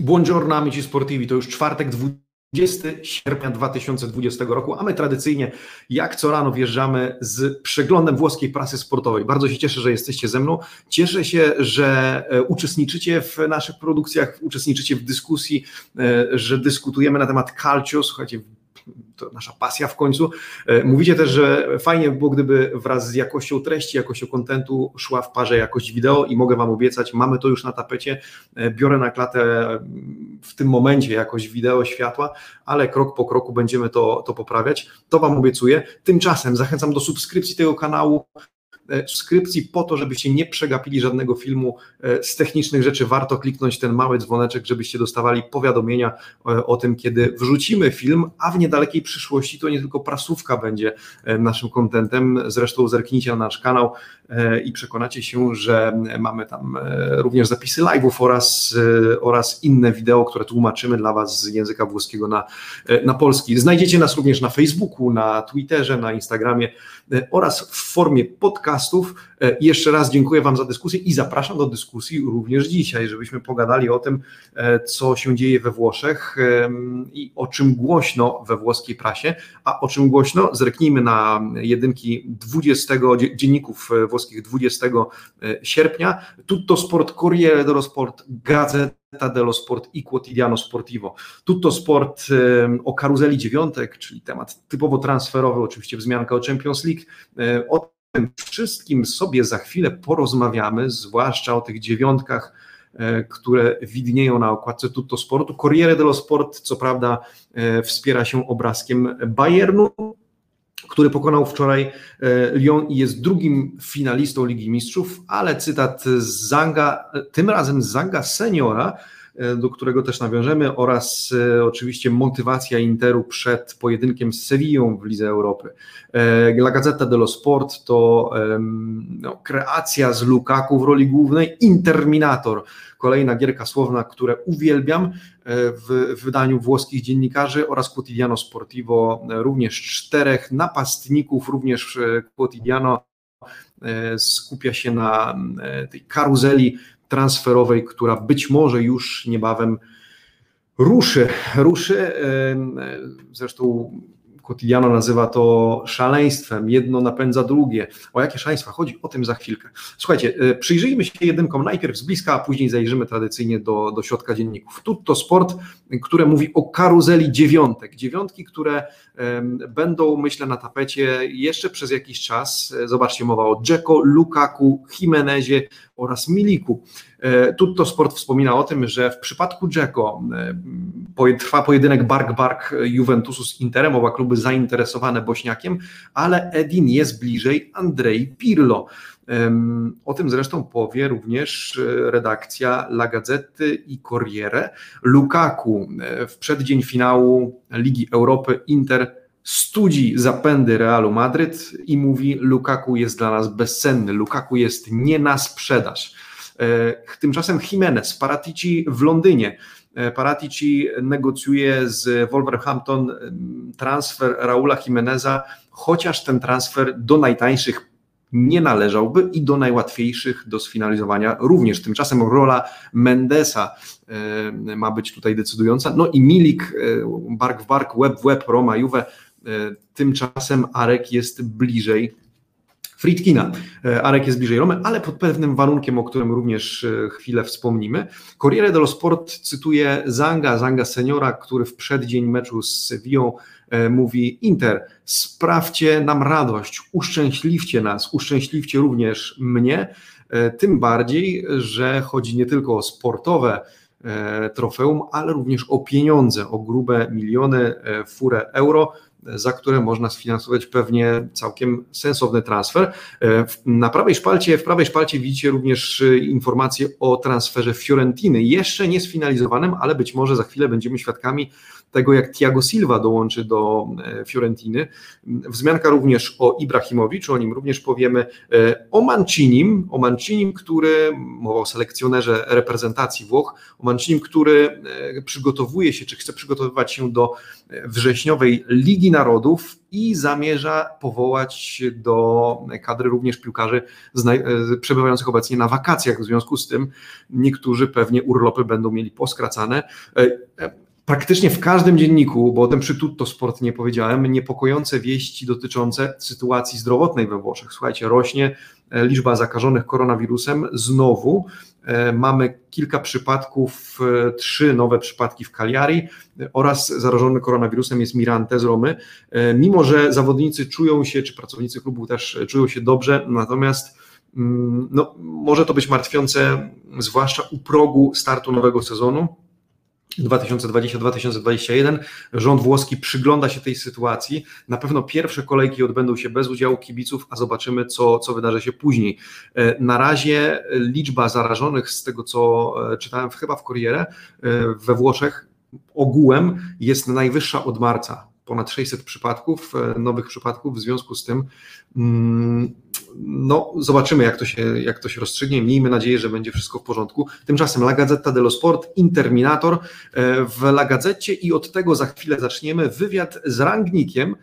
Buongiorno amici sportivi, to już czwartek 20 sierpnia 2020 roku, a my tradycyjnie jak co rano wjeżdżamy z przeglądem włoskiej prasy sportowej. Bardzo się cieszę, że jesteście ze mną. Cieszę się, że e, uczestniczycie w naszych produkcjach, uczestniczycie w dyskusji, e, że dyskutujemy na temat calcio. Słuchajcie, to nasza pasja w końcu. E, mówicie też, że fajnie by było, gdyby wraz z jakością treści, jakością kontentu szła w parze jakość wideo i mogę Wam obiecać, mamy to już na tapecie, e, biorę na klatę w tym momencie jakość wideo, światła, ale krok po kroku będziemy to, to poprawiać. To Wam obiecuję. Tymczasem zachęcam do subskrypcji tego kanału, subskrypcji po to, żebyście nie przegapili żadnego filmu e, z technicznych rzeczy. Warto kliknąć ten mały dzwoneczek, żebyście dostawali powiadomienia e, o tym, kiedy wrzucimy film, a w niedalekiej przyszłości to nie tylko prasówka będzie naszym kontentem. Zresztą zerknijcie na nasz kanał i przekonacie się, że mamy tam również zapisy live'ów oraz, oraz inne wideo, które tłumaczymy dla Was z języka włoskiego na, na polski. Znajdziecie nas również na Facebooku, na Twitterze, na Instagramie oraz w formie podcastów. E, jeszcze raz dziękuję Wam za dyskusję i zapraszam do dyskusji również dzisiaj, żebyśmy pogadali o tym, e, co się dzieje we Włoszech i o czym głośno we włoskiej prasie, a o czym głośno zerknijmy na jedynki 20 dzienników e, włoskich 20 sierpnia. Tutto Sport, Corriere dello Sport, Gazeta dello Sport i Quotidiano Sportivo. Tutto Sport o karuzeli dziewiątek, czyli temat typowo transferowy, oczywiście wzmianka o Champions League, o tym wszystkim sobie za chwilę porozmawiamy, zwłaszcza o tych dziewiątkach, e, które widnieją na okładce Tutto Sportu. Corriere dello Sport, co prawda, e, wspiera się obrazkiem Bayernu, który pokonał wczoraj e, Lyon i jest drugim finalistą Ligi Mistrzów, ale cytat z Zanga, tym razem Zanga seniora, do którego też nawiążemy, oraz e, oczywiście motywacja Interu przed pojedynkiem z Sevillą w Lidze Europy. E, La Gazzetta dello Sport to no, kreacja z Lukaku w roli głównej, Interminator, kolejna gierka słowna, które uwielbiam w wydaniu włoskich dziennikarzy oraz Quotidiano Sportivo, również czterech napastników, również Quotidiano skupia się na tej karuzeli transferowej, która być może już niebawem ruszy. Ruszy. Zresztą Quotidiano nazywa to szaleństwem, jedno napędza drugie. O jakie szaleństwa chodzi? O tym za chwilkę. Słuchajcie, e, przyjrzyjmy się jedynkom najpierw z bliska, a później zajrzymy tradycyjnie do, do środka dzienników. Tutto Sport, które mówi o karuzeli dziewiątek. Dziewiątki, które um, będą, myślę, na tapecie jeszcze przez jakiś czas. Zobaczcie, mowa o Dzeko, Lukaku, Jimenezie oraz Miliku. E, Tutto Sport wspomina o tym, że w przypadku Dzeko trwa pojedynek Bark-Bark Juventusu z Interem, oba kluby zainteresowane Bośniakiem, ale Edin jest bliżej Andrei Pirlo. O tym zresztą powie również e, redakcja La Gazzety i Corriere. Lukaku e, w przeddzień finału Ligi Europy Inter studzi zapędy Realu Madryt i mówi: Lukaku jest dla nas bezcenny, Lukaku jest nie na sprzedaż. E, tymczasem Jimenez, Paratici w Londynie. Paratici negocjuje z Wolverhampton transfer Raula Jimeneza, chociaż ten transfer do najtańszych nie należałby i do najłatwiejszych do sfinalizowania również. Tymczasem rola Mendesa e, ma być tutaj decydująca. No i Milik, e, bark w bark, web w web, Roma, Juve. E, tymczasem Arek jest bliżej Fritkina. Arek jest bliżej Romy, ale pod pewnym warunkiem, o którym również chwilę wspomnimy. Corriere dello Sport cytuje Zanga, Zanga seniora, który w przeddzień meczu z Sevillą E, mówi Inter, sprawcie nam radość, uszczęśliwcie nas, uszczęśliwcie również mnie, e, tym bardziej, że chodzi nie tylko o sportowe e, trofeum, ale również o pieniądze, o grube miliony, furę euro, za które można sfinansować pewnie całkiem sensowny transfer. Na prawej szpalcie, w prawej szpalcie widzicie również informacje o transferze Fiorentiny, jeszcze nie sfinalizowanym, ale być może za chwilę będziemy świadkami tego, jak Thiago Silva dołączy do Fiorentiny. Wzmianka również o Ibrahimowiczu, o nim również powiemy, o Mancinim, o Mancinim, który, mowa o selekcjonerze reprezentacji Włoch, o Mancinim, który przygotowuje się, czy chce przygotowywać się do wrześniowej Ligi Narodów i zamierza powołać do kadry również piłkarzy przebywających obecnie na wakacjach. W związku z tym niektórzy pewnie urlopy będą mieli poskracane. Praktycznie w każdym dzienniku, bo o tym przy Tutto Sport nie powiedziałem, niepokojące wieści dotyczące sytuacji zdrowotnej we Włoszech. Słuchajcie, rośnie e, liczba zakażonych koronawirusem znowu. E, mamy kilka przypadków, e, trzy nowe przypadki w Cagliari oraz zarażony koronawirusem jest Mirante z Romy. Mimo, że zawodnicy czują się, czy pracownicy klubu też czują się dobrze, natomiast mm, no, może to być martwiące, zwłaszcza u progu startu nowego sezonu. 2020-2021. Rząd włoski przygląda się tej sytuacji. Na pewno pierwsze kolejki odbędą się bez udziału kibiców, a zobaczymy, co, co wydarzy się później. E, na razie liczba zarażonych, z tego co e, czytałem chyba w Corriere, e, we Włoszech ogółem jest najwyższa od marca ponad 600 przypadków, nowych przypadków, w związku z tym mm, no, zobaczymy, jak to, się, jak to się rozstrzygnie. Miejmy nadzieję, że będzie wszystko w porządku. Tymczasem La Gazzetta dello Sport, Interminator e, w La Gazecie i od tego za chwilę zaczniemy. Wywiad z Rangnikiem,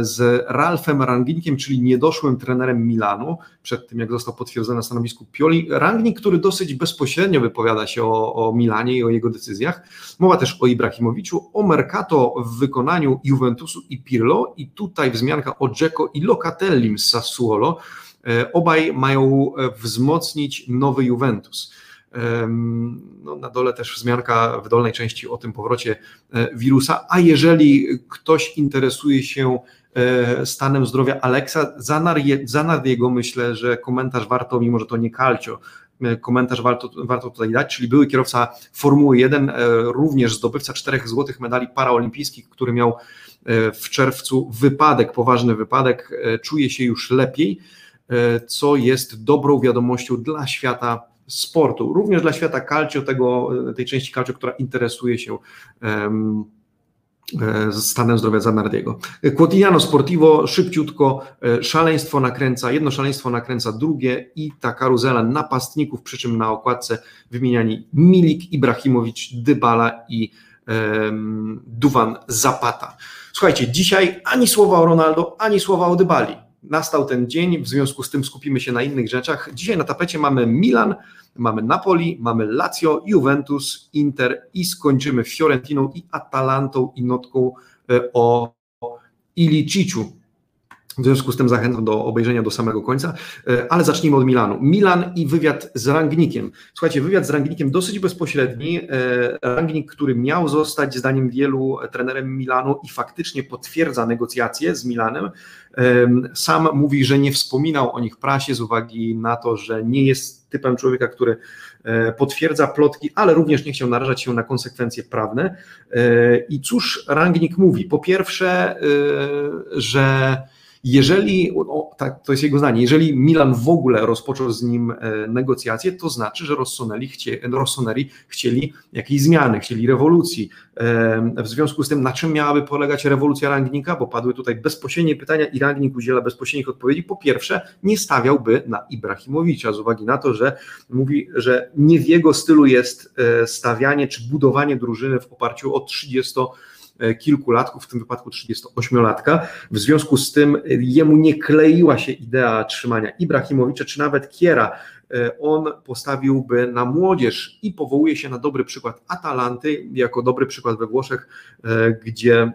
z Ralfem Rangnikiem, czyli niedoszłym trenerem Milanu, przed tym jak został potwierdzony na stanowisku Pioli. Rangnik, który dosyć bezpośrednio wypowiada się o, o Milanie i o jego decyzjach. Mowa też o Ibrahimowiczu, o Mercato w wykonaniu Juventusu i Pirlo i tutaj wzmianka o Dzeko i Locatellim z Sassuolo. E, obaj mają wzmocnić nowy Juventus. No, na dole też wzmianka w dolnej części o tym powrocie e, wirusa. A jeżeli ktoś interesuje się e, stanem zdrowia Aleksa Zanardiego, myślę, że komentarz warto, mimo że to nie Calcio, e, komentarz warto, warto tutaj dać, czyli były kierowca Formuły 1, również zdobywca czterech złotych medali paraolimpijskich, który miał w czerwcu wypadek, poważny wypadek, czuje się już lepiej, co jest dobrą wiadomością dla świata sportu, również dla świata calcio, tego, tej części calcio, która interesuje się um, stanem zdrowia Zanardiego. Quotidiano Sportivo szybciutko e, szaleństwo nakręca, jedno szaleństwo nakręca drugie i ta karuzela napastników, przy czym na okładce wymieniani Milik, Ibrahimowicz, Dybala i um, Duwan Zapata. Słuchajcie, dzisiaj ani słowa o Ronaldo, ani słowa o Dybali nastał ten dzień, w związku z tym skupimy się na innych rzeczach. Dzisiaj na tapecie mamy Milan, mamy Napoli, mamy Lazio, Juventus, Inter i skończymy Fiorentiną i Atalantą i notką e, o Iliciciu. W związku z tym zachęcam do obejrzenia do samego końca, e, ale zacznijmy od Milanu. Milan i wywiad z Rangnikiem. Słuchajcie, wywiad z Rangnikiem dosyć bezpośredni. E, Rangnik, który miał zostać zdaniem wielu trenerem Milanu i faktycznie potwierdza negocjacje z Milanem, sam mówi, że nie wspominał o nich prasie z uwagi na to, że nie jest typem człowieka, który e, potwierdza plotki, ale również nie chciał narażać się na konsekwencje prawne. I cóż Rangnik mówi? Po pierwsze, że jeżeli, tak, to jest jego zdanie, jeżeli Milan w ogóle rozpoczął z nim e, negocjacje, to znaczy, że Rossoneri, chcie, Rossoneri chcieli jakiejś zmiany, chcieli rewolucji. E, w związku z tym, na czym miałaby polegać rewolucja Rangnika, bo padły tutaj bezpośrednie pytania i Rangnik udziela bezpośrednich odpowiedzi. Po pierwsze, nie stawiałby na Ibrahimowicza z uwagi na to, że mówi, że nie w jego stylu jest e, stawianie czy budowanie drużyny w oparciu o 30 E, kilkulatków, w tym wypadku 38-latka. W związku z tym jemu nie kleiła się idea trzymania Ibrahimowicza, czy nawet Kiera. E, on postawiłby na młodzież i powołuje się na dobry przykład Atalanty, jako dobry przykład we Włoszech, e, gdzie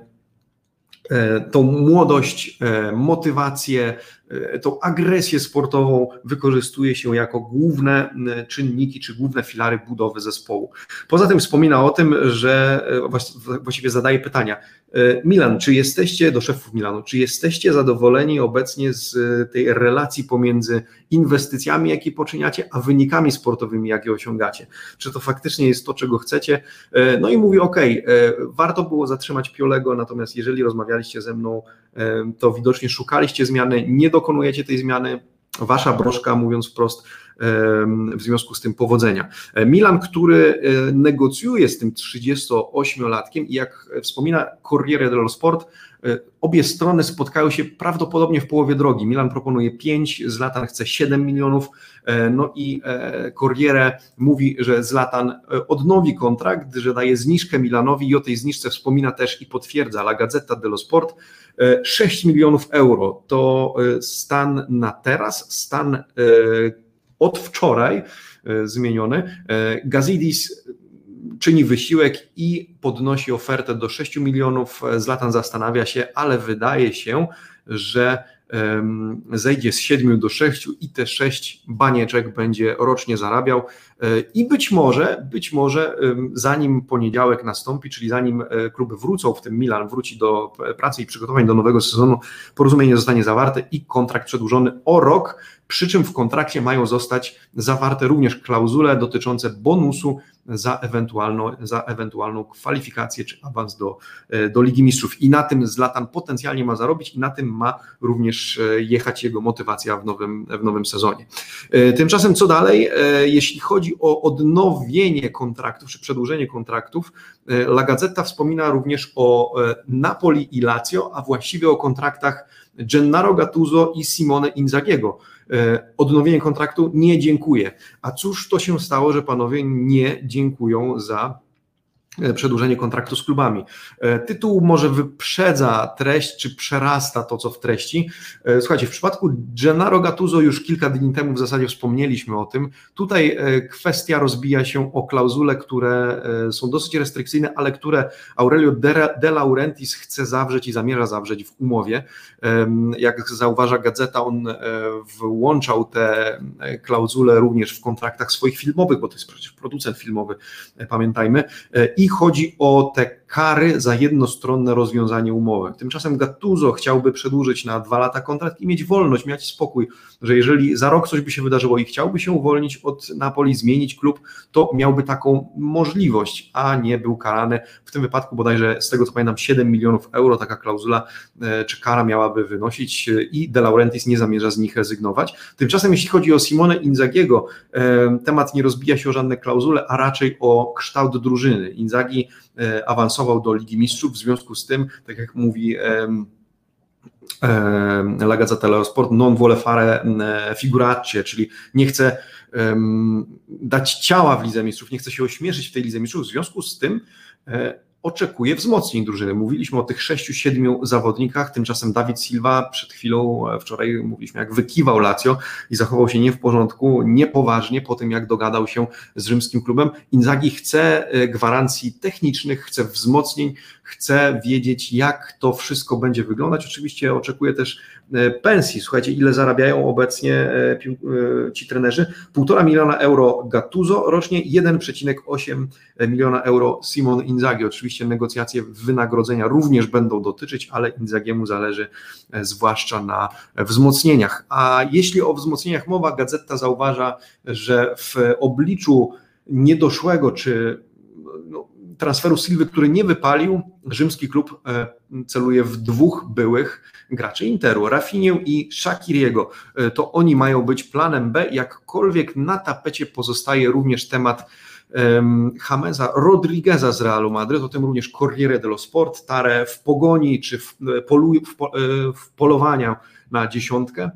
tą młodość, motywację, E, tą agresję sportową wykorzystuje się jako główne czynniki czy główne filary budowy zespołu. Poza tym wspomina o tym, że e, właściwie zadaje pytania. E, Milan, czy jesteście, do szefów Milanu, czy jesteście zadowoleni obecnie z tej relacji pomiędzy inwestycjami, jakie poczyniacie, a wynikami sportowymi, jakie osiągacie? Czy to faktycznie jest to, czego chcecie? No i mówi, ok, warto było zatrzymać Piolego, natomiast jeżeli rozmawialiście ze mną, to widocznie szukaliście zmiany, nie do dokonujecie tej zmiany, wasza broszka, mówiąc wprost, w związku z tym powodzenia. Milan, który negocjuje z tym 38-latkiem i jak wspomina Corriere dello Sport, E, obie strony spotkały się prawdopodobnie w połowie drogi. Milan proponuje 5, Zlatan chce 7 milionów, e, no i e, Corriere mówi, że Zlatan odnowi kontrakt, że daje zniżkę Milanowi i o tej zniżce wspomina też i potwierdza La Gazzetta dello Sport. 6 milionów euro to stan na teraz, stan od wczoraj zmieniony. Gazidis czyni wysiłek i podnosi ofertę do 6 milionów. Zlatan zastanawia się, ale wydaje się, że zejdzie z 7 do 6 i te 6 banieczek będzie rocznie zarabiał e, i być może, być może zanim poniedziałek nastąpi, czyli zanim e, kluby wrócą, w tym Milan wróci do pracy i przygotowań do nowego sezonu, porozumienie zostanie zawarte i kontrakt przedłużony o rok, przy czym w kontrakcie mają zostać zawarte również klauzule dotyczące bonusu za ewentualną, za ewentualną kwalifikację czy awans do, e, do Ligi Mistrzów. I na tym Zlatan potencjalnie ma zarobić i na tym ma również e, jechać jego motywacja w nowym, w nowym sezonie. E, tymczasem co dalej? Jeśli chodzi o odnowienie kontraktów czy przedłużenie kontraktów, La Gazzetta wspomina również o Napoli i Lazio, a właściwie o kontraktach Gennaro Gattuso i Simone Inzagiego. E, odnowienie kontraktu nie dziękuję. A cóż to się stało, że panowie nie dziękują za E, przedłużenie kontraktu z klubami. E, tytuł może wyprzedza treść, czy przerasta to, co w treści. E, słuchajcie, w przypadku Gennaro Gattuso już kilka dni temu w zasadzie wspomnieliśmy o tym. Tutaj kwestia rozbija się o klauzule, które są dosyć restrykcyjne, ale które Aurelio De Laurentiis chce zawrzeć i zamierza zawrzeć w umowie. Jak zauważa gazeta, on włączał te klauzule również w kontraktach swoich filmowych, bo to jest przecież producent filmowy, pamiętajmy i chodzi o te kary za jednostronne rozwiązanie umowy. Tymczasem Gattuso chciałby przedłużyć na dwa lata kontrakt i mieć wolność, mieć spokój, że jeżeli za rok coś by się wydarzyło i chciałby się uwolnić od Napoli, zmienić klub, to miałby taką możliwość, a nie był karany. W tym wypadku bodajże, z tego co pamiętam, 7 milionów euro taka klauzula e, czy kara miałaby wynosić e, i De Laurentiis nie zamierza z nich rezygnować. Tymczasem jeśli chodzi o Simone Inzagiego, e, temat nie rozbija się o żadne klauzule, a raczej o kształt drużyny. Awansował awansował do Ligi Mistrzów, w związku z tym, tak jak mówi La Gazzetta dello Sport, non vuole fare figuracce, czyli nie chce dać ciała w Lidze Mistrzów, nie chce się ośmieszyć w tej Lidze Mistrzów, w związku z tym e, oczekuje wzmocnień drużyny. Mówiliśmy o tych sześciu, siedmiu zawodnikach, tymczasem Dawid Silva przed chwilą, e, wczoraj mówiliśmy, jak wykiwał Lazio i zachował się nie w porządku, niepoważnie po tym, jak dogadał się z rzymskim klubem. Inzaghi chce e, gwarancji technicznych, chce wzmocnień, chce wiedzieć, jak to wszystko będzie wyglądać. Oczywiście oczekuje też pensji. Słuchajcie, ile zarabiają obecnie ci trenerzy? Półtora miliona euro Gattuso rocznie, 1,8 miliona euro Simon Inzaghi. Oczywiście negocjacje wynagrodzenia również będą dotyczyć, ale Inzagiemu zależy e, zwłaszcza na wzmocnieniach. A jeśli o wzmocnieniach mowa, Gazeta zauważa, że w obliczu niedoszłego czy no, transferu Silwy, który nie wypalił, rzymski klub e, celuje w dwóch byłych graczy Interu, Rafinię i Shakiriego. E, to oni mają być planem B, jakkolwiek na tapecie pozostaje również temat Jamesa Rodrigueza z Realu Madryt, o tym również Corriere dello Sport, Tare w pogoni czy w, polu, w, w polowania na dziesiątkę.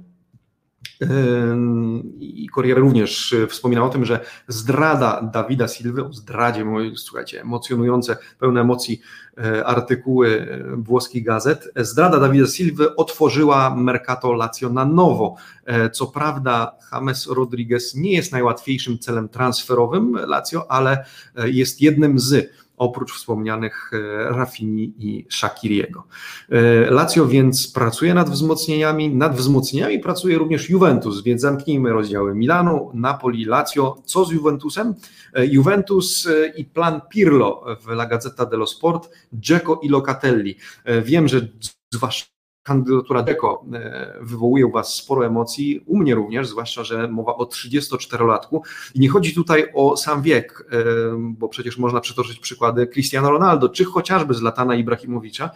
I Corriere również wspominał o tym, że zdrada Dawida Silwy, o zdradzie, słuchajcie, emocjonujące, pełne emocji e, artykuły włoskich gazet. Zdrada Dawida Silwy otworzyła Mercato Lazio na nowo. E, co prawda James Rodriguez nie jest najłatwiejszym celem transferowym Lazio, ale e, jest jednym z oprócz wspomnianych e, Rafini i Shakiriego. E, Lazio więc pracuje nad wzmocnieniami, nad wzmocnieniami pracuje również Juventus, więc zamknijmy rozdziały Milano, Napoli, Lazio. Co z Juventusem? E, Juventus i plan Pirlo w La Gazzetta dello Sport, Dzeko i Locatelli. Wiem, że zwłaszcza kandydatura Deko e, wywołuje u Was sporo emocji, u mnie również, zwłaszcza, że mowa o 34-latku. I nie chodzi tutaj o sam wiek, e, bo przecież można przytoczyć przykłady Cristiano Ronaldo, czy chociażby z Latana Ibrahimowicza.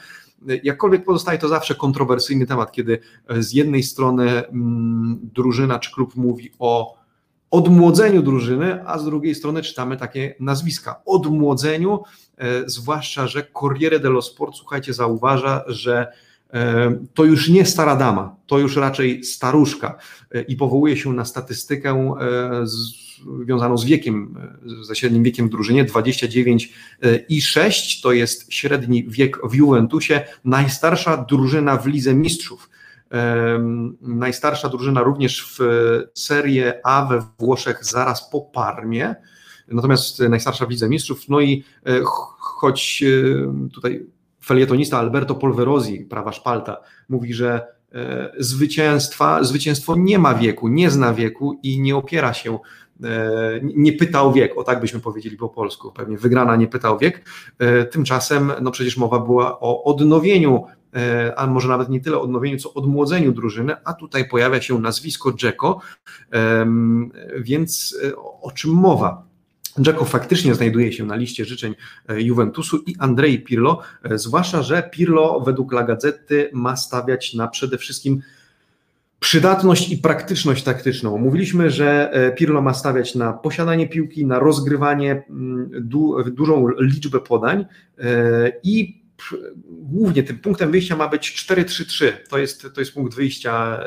E, jakkolwiek pozostaje to zawsze kontrowersyjny temat, kiedy z jednej strony mm, drużyna czy klub mówi o odmłodzeniu drużyny, a z drugiej strony czytamy takie nazwiska. Odmłodzeniu, zwłaszcza, że Corriere dello Sport, słuchajcie, zauważa, że to już nie stara dama, to już raczej staruszka i powołuje się na statystykę związaną z wiekiem, ze średnim wiekiem w drużynie, 29 i 6 to jest średni wiek w Juventusie, najstarsza drużyna w Lidze Mistrzów. Najstarsza drużyna również w Serie A we Włoszech zaraz po Parmie, natomiast najstarsza w Lidze Mistrzów, no i e, choć e, tutaj felietonista Alberto Polverosi, prawa szpalta, mówi, że e, zwycięstwa, zwycięstwo nie ma wieku, nie zna wieku i nie opiera się, e, nie pyta o wiek, o tak byśmy powiedzieli po polsku, pewnie wygrana nie pyta o wiek. E, tymczasem, no przecież mowa była o odnowieniu, a może nawet nie tyle odnowieniu, co odmłodzeniu drużyny, a tutaj pojawia się nazwisko Dzeko, więc o czym mowa? Dzeko faktycznie znajduje się na liście życzeń e, Juventusu i Andrei Pirlo, e, zwłaszcza, że Pirlo według La Gazzety ma stawiać na przede wszystkim przydatność i praktyczność taktyczną. Mówiliśmy, że e, Pirlo ma stawiać na posiadanie piłki, na rozgrywanie, mm, du, dużą liczbę podań i głównie tym punktem wyjścia ma być 4-3-3. To jest, to jest punkt wyjścia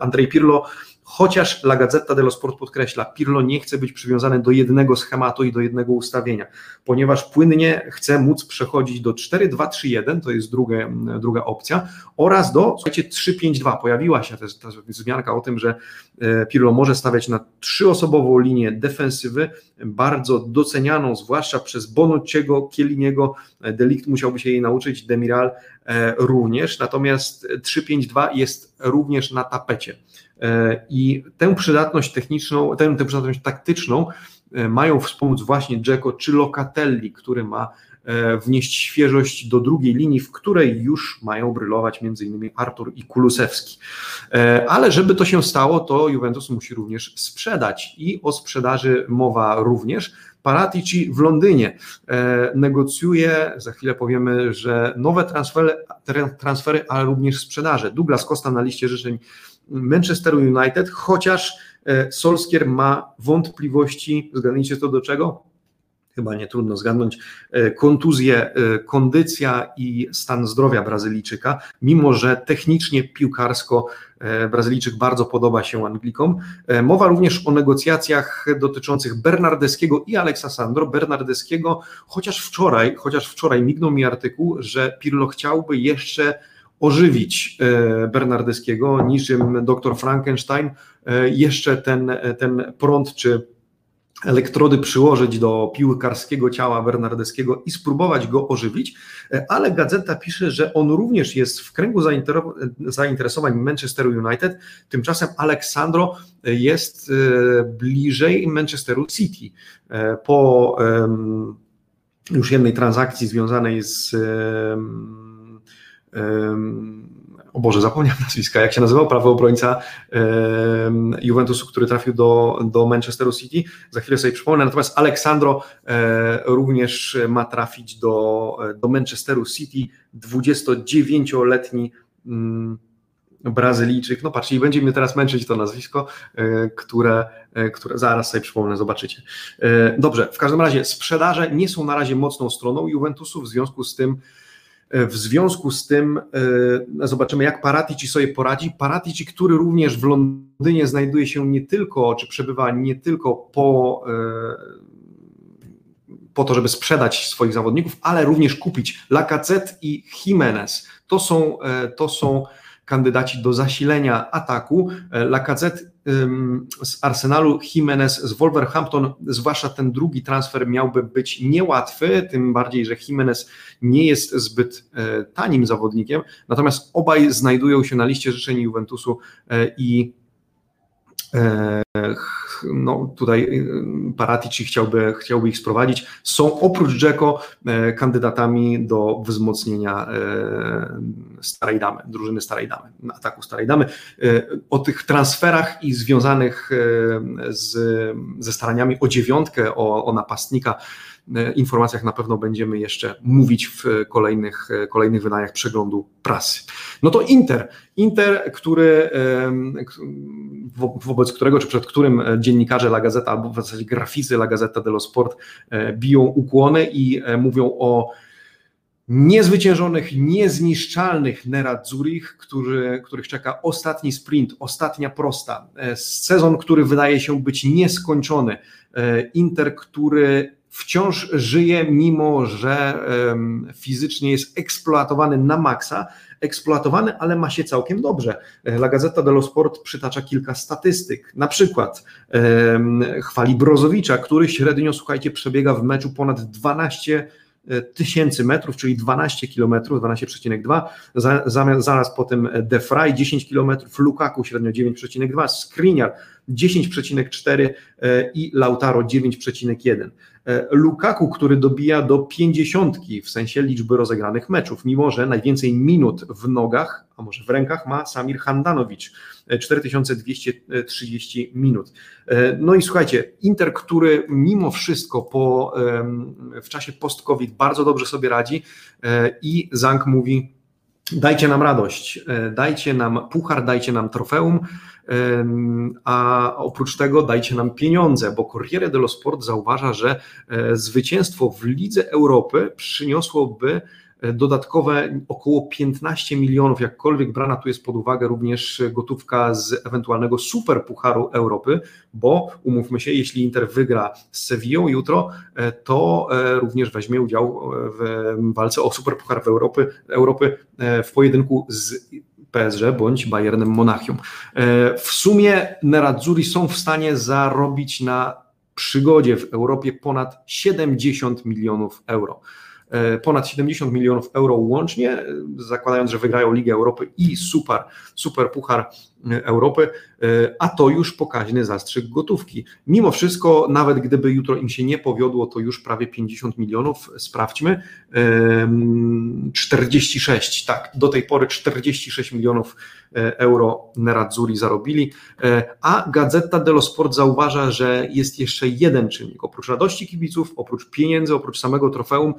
Andrzej Pirlo chociaż La Gazzetta dello Sport podkreśla, Pirlo nie chce być przywiązany do jednego schematu i do jednego ustawienia, ponieważ płynnie chce móc przechodzić do 4-2-3-1, to jest druga, druga opcja, oraz do, słuchajcie, 3-5-2. Pojawiła się ta, ta wzmianka o tym, że e, Pirlo może stawiać na trzyosobową linię defensywy, bardzo docenianą, zwłaszcza przez Bonucciego, Kieliniego, Delikt musiałby się jej nauczyć, Demiral e, również, natomiast 3-5-2 jest również na tapecie. E, I tę przydatność techniczną, tę, tę przydatność taktyczną e, mają wspomóc właśnie Dzeko czy Locatelli, który ma e, wnieść świeżość do drugiej linii, w której już mają brylować m.in. Artur i Kulusewski. Ale żeby to się stało, to Juventus musi również sprzedać i o sprzedaży mowa również. Paratici w Londynie negocjuje, za chwilę powiemy, że nowe transfery, transfery, ale również sprzedaże. Douglas Costa na liście życzeń Manchesteru United, chociaż e, Solskier ma wątpliwości, zgadnijcie to do czego? Chyba nie trudno zgadnąć, e, kontuzję, e, kondycja i stan zdrowia Brazylijczyka, mimo że technicznie, piłkarsko Brazylijczyk bardzo podoba się Anglikom. Mowa również o negocjacjach dotyczących Bernardeskiego i Aleksa Sandro. Bernardeskiego, chociaż wczoraj, chociaż wczoraj mignął mi artykuł, że Pirlo chciałby jeszcze ożywić e, Bernardeskiego, niczym dr Frankenstein, e, jeszcze ten, ten prąd czy elektrody przyłożyć do piłkarskiego ciała Bernardeskiego i spróbować go ożywić, e, ale gazeta pisze, że on również jest w kręgu zainteresowań Manchesteru United, tymczasem Aleksandro jest bliżej Manchesteru City. Po już jednej transakcji związanej z o Boże, zapomniałem nazwiska, jak się nazywał prawy obrońca Juventusu, który trafił do, do Manchesteru City, za chwilę sobie przypomnę, natomiast Aleksandro e, również ma trafić do, do Manchesteru City, 29-letni mm, Brazylijczyk, no patrzcie, i będzie mnie teraz męczyć to nazwisko, e, które, e, które zaraz sobie przypomnę, zobaczycie. Dobrze, w każdym razie sprzedaże nie są na razie mocną stroną Juventusu, w związku z tym w związku z tym e, zobaczymy, jak Paratici sobie poradzi. Paratici, który również w Londynie znajduje się nie tylko, czy przebywa nie tylko po, e, po to, żeby sprzedać swoich zawodników, ale również kupić Lacazette i Jimenez. To są, e, to są kandydaci do zasilenia ataku. Lacazette z Arsenalu, Jimenez z Wolverhampton, zwłaszcza ten drugi transfer miałby być niełatwy, tym bardziej, że Jimenez nie jest zbyt e, tanim zawodnikiem, natomiast obaj znajdują się na liście życzeń Juventusu e, i e, no tutaj y, Paratici chciałby, chciałby ich sprowadzić, są oprócz Dzeko e, kandydatami do wzmocnienia e, Starej Damy, drużyny Starej Damy, ataku Starej Damy. E, o tych transferach i związanych z, ze staraniami o dziewiątkę, o, o napastnika informacjach na pewno będziemy jeszcze mówić w kolejnych, kolejnych wydaniach przeglądu prasy. No to Inter. Inter, który, wobec którego, czy przed którym dziennikarze La Gazeta, albo w zasadzie graficy La Gazeta dello Sport biją ukłony i mówią o niezwyciężonych, niezniszczalnych Nerazzurich, który, których czeka ostatni sprint, ostatnia prosta. E, sezon, który wydaje się być nieskończony. E, Inter, który wciąż żyje, mimo że fizycznie jest eksploatowany na maksa, eksploatowany, ale ma się całkiem dobrze. E, La Gazzetta dello Sport przytacza kilka statystyk. Na przykład chwali Brozowicza, który średnio, słuchajcie, przebiega w meczu ponad 12 tysięcy metrów, czyli 12 kilometrów, 12,2, zaraz, potem De Frey 10 kilometrów, Lukaku średnio 9,2, Skriniar 10,4 e, i Lautaro 9,1. E, Lukaku, który dobija do 50 w sensie liczby rozegranych meczów, mimo że najwięcej minut w nogach, a może w rękach ma Samir Handanowicz, 4230 e, minut. No i słuchajcie, Inter, który mimo wszystko po, w czasie post-COVID bardzo dobrze sobie radzi i Zank mówi, dajcie nam radość, dajcie nam puchar, dajcie nam trofeum, a oprócz tego dajcie nam pieniądze, bo Corriere dello Sport zauważa, że e, zwycięstwo w Lidze Europy przyniosłoby e, dodatkowe około 15 milionów, jakkolwiek brana tu jest pod uwagę również gotówka z ewentualnego super pucharu Europy, bo umówmy się, jeśli Inter wygra z Sevillą jutro, e, to również weźmie udział w walce o super puchar w Europy, Europy w pojedynku z PSG bądź Bayernem Monachium. E, w sumie Nerazzurri są w stanie zarobić na przygodzie w Europie ponad 70 milionów euro. E, ponad 70 milionów euro łącznie, zakładając, że wygrają Ligę Europy i super, super Puchar Europy, e, a to już pokaźny zastrzyk gotówki. Mimo wszystko, nawet gdyby jutro im się nie powiodło, to już prawie 50 milionów, sprawdźmy, 46, tak, do tej pory 46 milionów e, euro Nerazzurri zarobili, e, a Gazeta dello Sport zauważa, że jest jeszcze jeden czynnik, oprócz radości kibiców, oprócz pieniędzy, oprócz samego trofeum,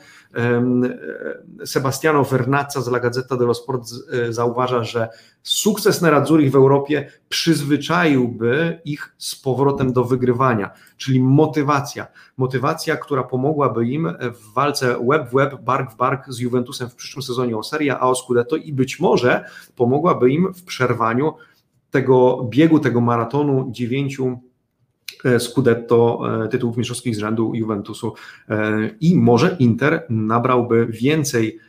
Sebastiano Vernazza z La Gazzetta dello Sport zauważa, że sukces Nerazzurri w Europie przyzwyczaiłby ich z powrotem do wygrywania, czyli motywacja. Motywacja, która pomogłaby im w walce web w web, bark w bark z Juventusem w przyszłym sezonie o Serie A, o Scudetto i być może pomogłaby im w przerwaniu tego biegu, tego maratonu dziewięciu e, Scudetto, e, tytułów mistrzowskich z rzędu Juventusu e, i może Inter nabrałby więcej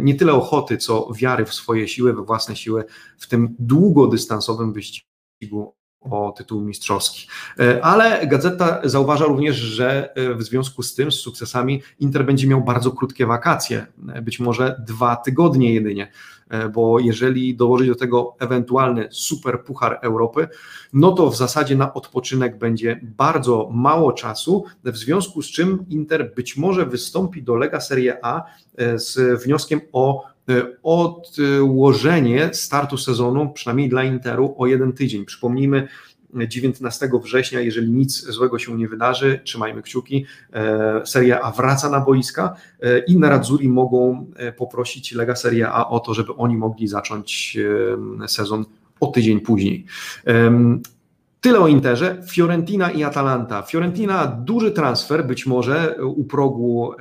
nie tyle ochoty, co wiary w swoje siły, we własne siły w tym długodystansowym wyścigu o tytuł mistrzowski. E, ale gazeta zauważa również, że e, w związku z tym, z sukcesami, Inter będzie miał bardzo krótkie wakacje, być może dwa tygodnie jedynie. E, bo jeżeli dołożyć do tego ewentualny super puchar Europy, no to w zasadzie na odpoczynek będzie bardzo mało czasu, w związku z czym Inter być może wystąpi do Lega Serie A e, z wnioskiem o e, odłożenie startu sezonu, przynajmniej dla Interu, o jeden tydzień. Przypomnijmy, 19 września, jeżeli nic złego się nie wydarzy, trzymajmy kciuki, e, Seria A wraca na boiska e, i Nerazzurri mogą e, poprosić Lega Seria A o to, żeby oni mogli zacząć sezon o tydzień później. Tyle o Interze. Fiorentina i Atalanta. Fiorentina duży transfer, być może u progu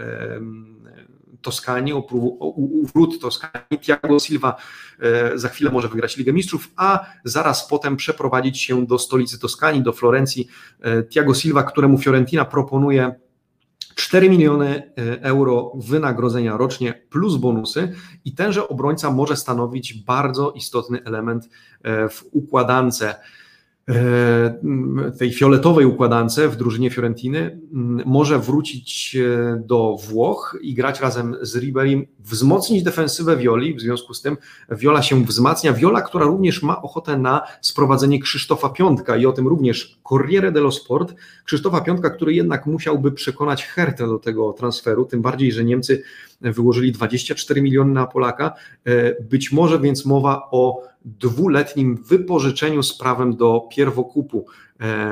Toskanii, u wrót Toskanii. Thiago Silva e, za chwilę może wygrać Ligę Mistrzów, a zaraz potem przeprowadzić się do stolicy Toskanii, do Florencji. E, Thiago Silva, któremu Fiorentina proponuje 4 miliony e, euro wynagrodzenia rocznie plus bonusy i tenże obrońca może stanowić bardzo istotny element w układance tej fioletowej układance w drużynie Fiorentiny może wrócić e, do Włoch i grać razem z Riberim, wzmocnić defensywę Violi, w związku z tym Viola się wzmacnia, Viola, która również ma ochotę na sprowadzenie Krzysztofa Piątka i o tym również Corriere dello Sport, Krzysztofa Piątka, który jednak musiałby przekonać Hertę do tego transferu, tym bardziej, że Niemcy wyłożyli 24 miliony na Polaka, e, być może więc mowa o dwuletnim wypożyczeniu z prawem do pierwokupu.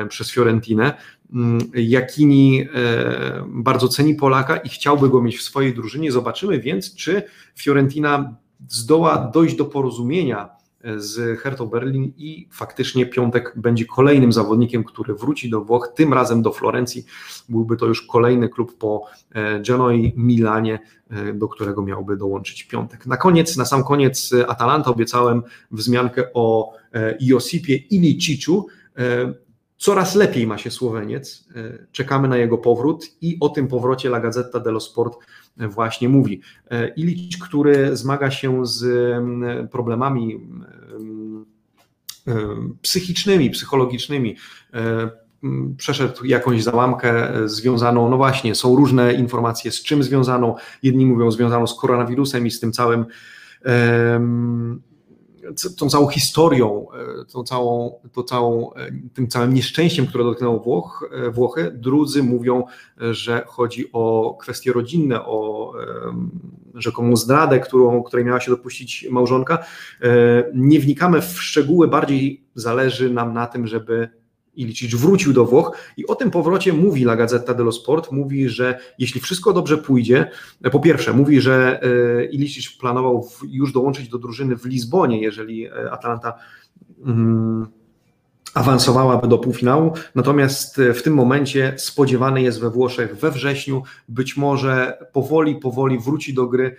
przez Fiorentinę. Mm, Jakini bardzo ceni Polaka i chciałby go mieć w swojej drużynie. Zobaczymy więc, czy Fiorentina zdoła dojść do porozumienia z Hertą Berlin i faktycznie Piątek będzie kolejnym zawodnikiem, który wróci do Włoch, tym razem do Florencji. Byłby to już kolejny klub po e, Genoi, Milanie, e, do którego miałby dołączyć Piątek. Na koniec, na sam koniec e, Atalanta obiecałem wzmiankę o Josipie Iliciciu. Coraz lepiej ma się Słoweniec. Czekamy na jego powrót i o tym powrocie La Gazzetta dello Sport właśnie mówi. Ilic, który zmaga się z mm, problemami mm, mm, psychicznymi, psychologicznymi, przeszedł jakąś załamkę związaną, no właśnie, są różne informacje z czym związaną. Jedni mówią związaną z koronawirusem i z tym całym tą całą historią, e, tą całą, tą całą, e, tym całym nieszczęściem, które dotknęło Włoch, e, Włochy. Drudzy mówią, że chodzi o kwestie rodzinne, o rzekomą zdradę, którą, której miała się dopuścić małżonka. Nie wnikamy w szczegóły, bardziej zależy nam na tym, żeby Ilicic wrócił do Włoch i o tym powrocie mówi La Gazzetta dello Sport, mówi, że jeśli wszystko dobrze pójdzie, po pierwsze mówi, że e, Ilicic planował już dołączyć do drużyny w Lizbonie, jeżeli e, Atlanta mm, awansowałaby do półfinału, natomiast e, w tym momencie spodziewany jest we Włoszech we wrześniu, być może powoli, powoli wróci do gry,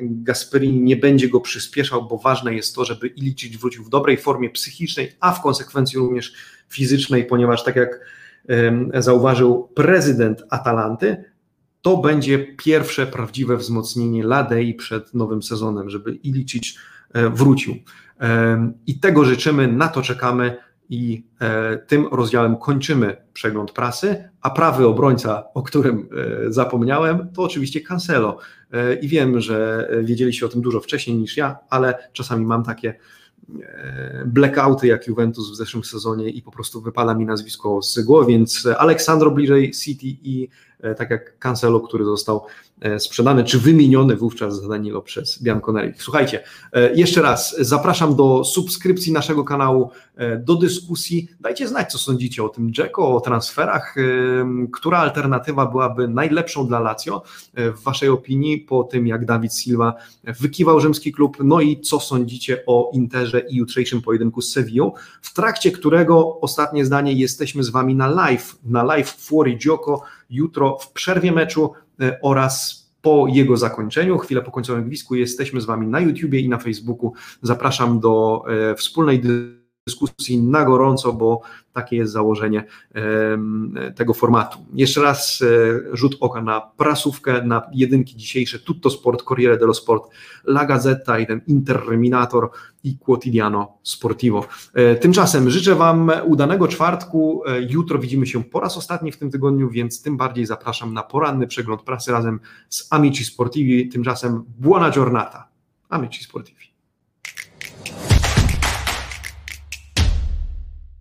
Gasperini nie będzie go przyspieszał, bo ważne jest to, żeby Ilicic wrócił w dobrej formie psychicznej, a w konsekwencji również fizycznej, ponieważ tak jak zauważył prezydent Atalanty, to będzie pierwsze prawdziwe wzmocnienie Ladei przed nowym sezonem, żeby Ilicic wrócił. I tego życzymy, na to czekamy i e, tym rozdziałem kończymy przegląd prasy, a prawy obrońca, o którym e, zapomniałem, to oczywiście Cancelo. E, I wiem, że wiedzieliście o tym dużo wcześniej niż ja, ale czasami mam takie blackouty jak Juventus w zeszłym sezonie i po prostu wypada mi nazwisko z głowy, więc Aleksandro bliżej City i tak jak Cancelo, który został E, sprzedany czy wymieniony wówczas za Danilo przez Bianconeri. Słuchajcie, e, jeszcze raz zapraszam do subskrypcji naszego kanału, e, do dyskusji. Dajcie znać, co sądzicie o tym Dzeko, o transferach. Która alternatywa byłaby najlepszą dla Lazio w Waszej opinii po tym, jak Dawid Silva wykiwał rzymski klub? No i co sądzicie o Interze i jutrzejszym pojedynku z Sevillą, w trakcie którego, ostatnie zdanie, jesteśmy z Wami na live, na live Fuori Gioco, jutro w przerwie meczu oraz po jego zakończeniu, chwilę po końcowym gwizdku, jesteśmy z Wami na YouTubie i na Facebooku. Zapraszam do e, wspólnej dyskusji na gorąco, bo takie jest założenie tego formatu. Jeszcze raz e, rzut oka na prasówkę, na jedynki dzisiejsze, Tutto Sport, Corriere dello Sport, La Gazzetta i ten Interminator i Quotidiano Sportivo. E, tymczasem życzę Wam udanego czwartku, e, jutro widzimy się po raz ostatni w tym tygodniu, więc tym bardziej zapraszam na poranny przegląd prasy razem z Amici Sportivi, tymczasem buona giornata, Amici Sportivi.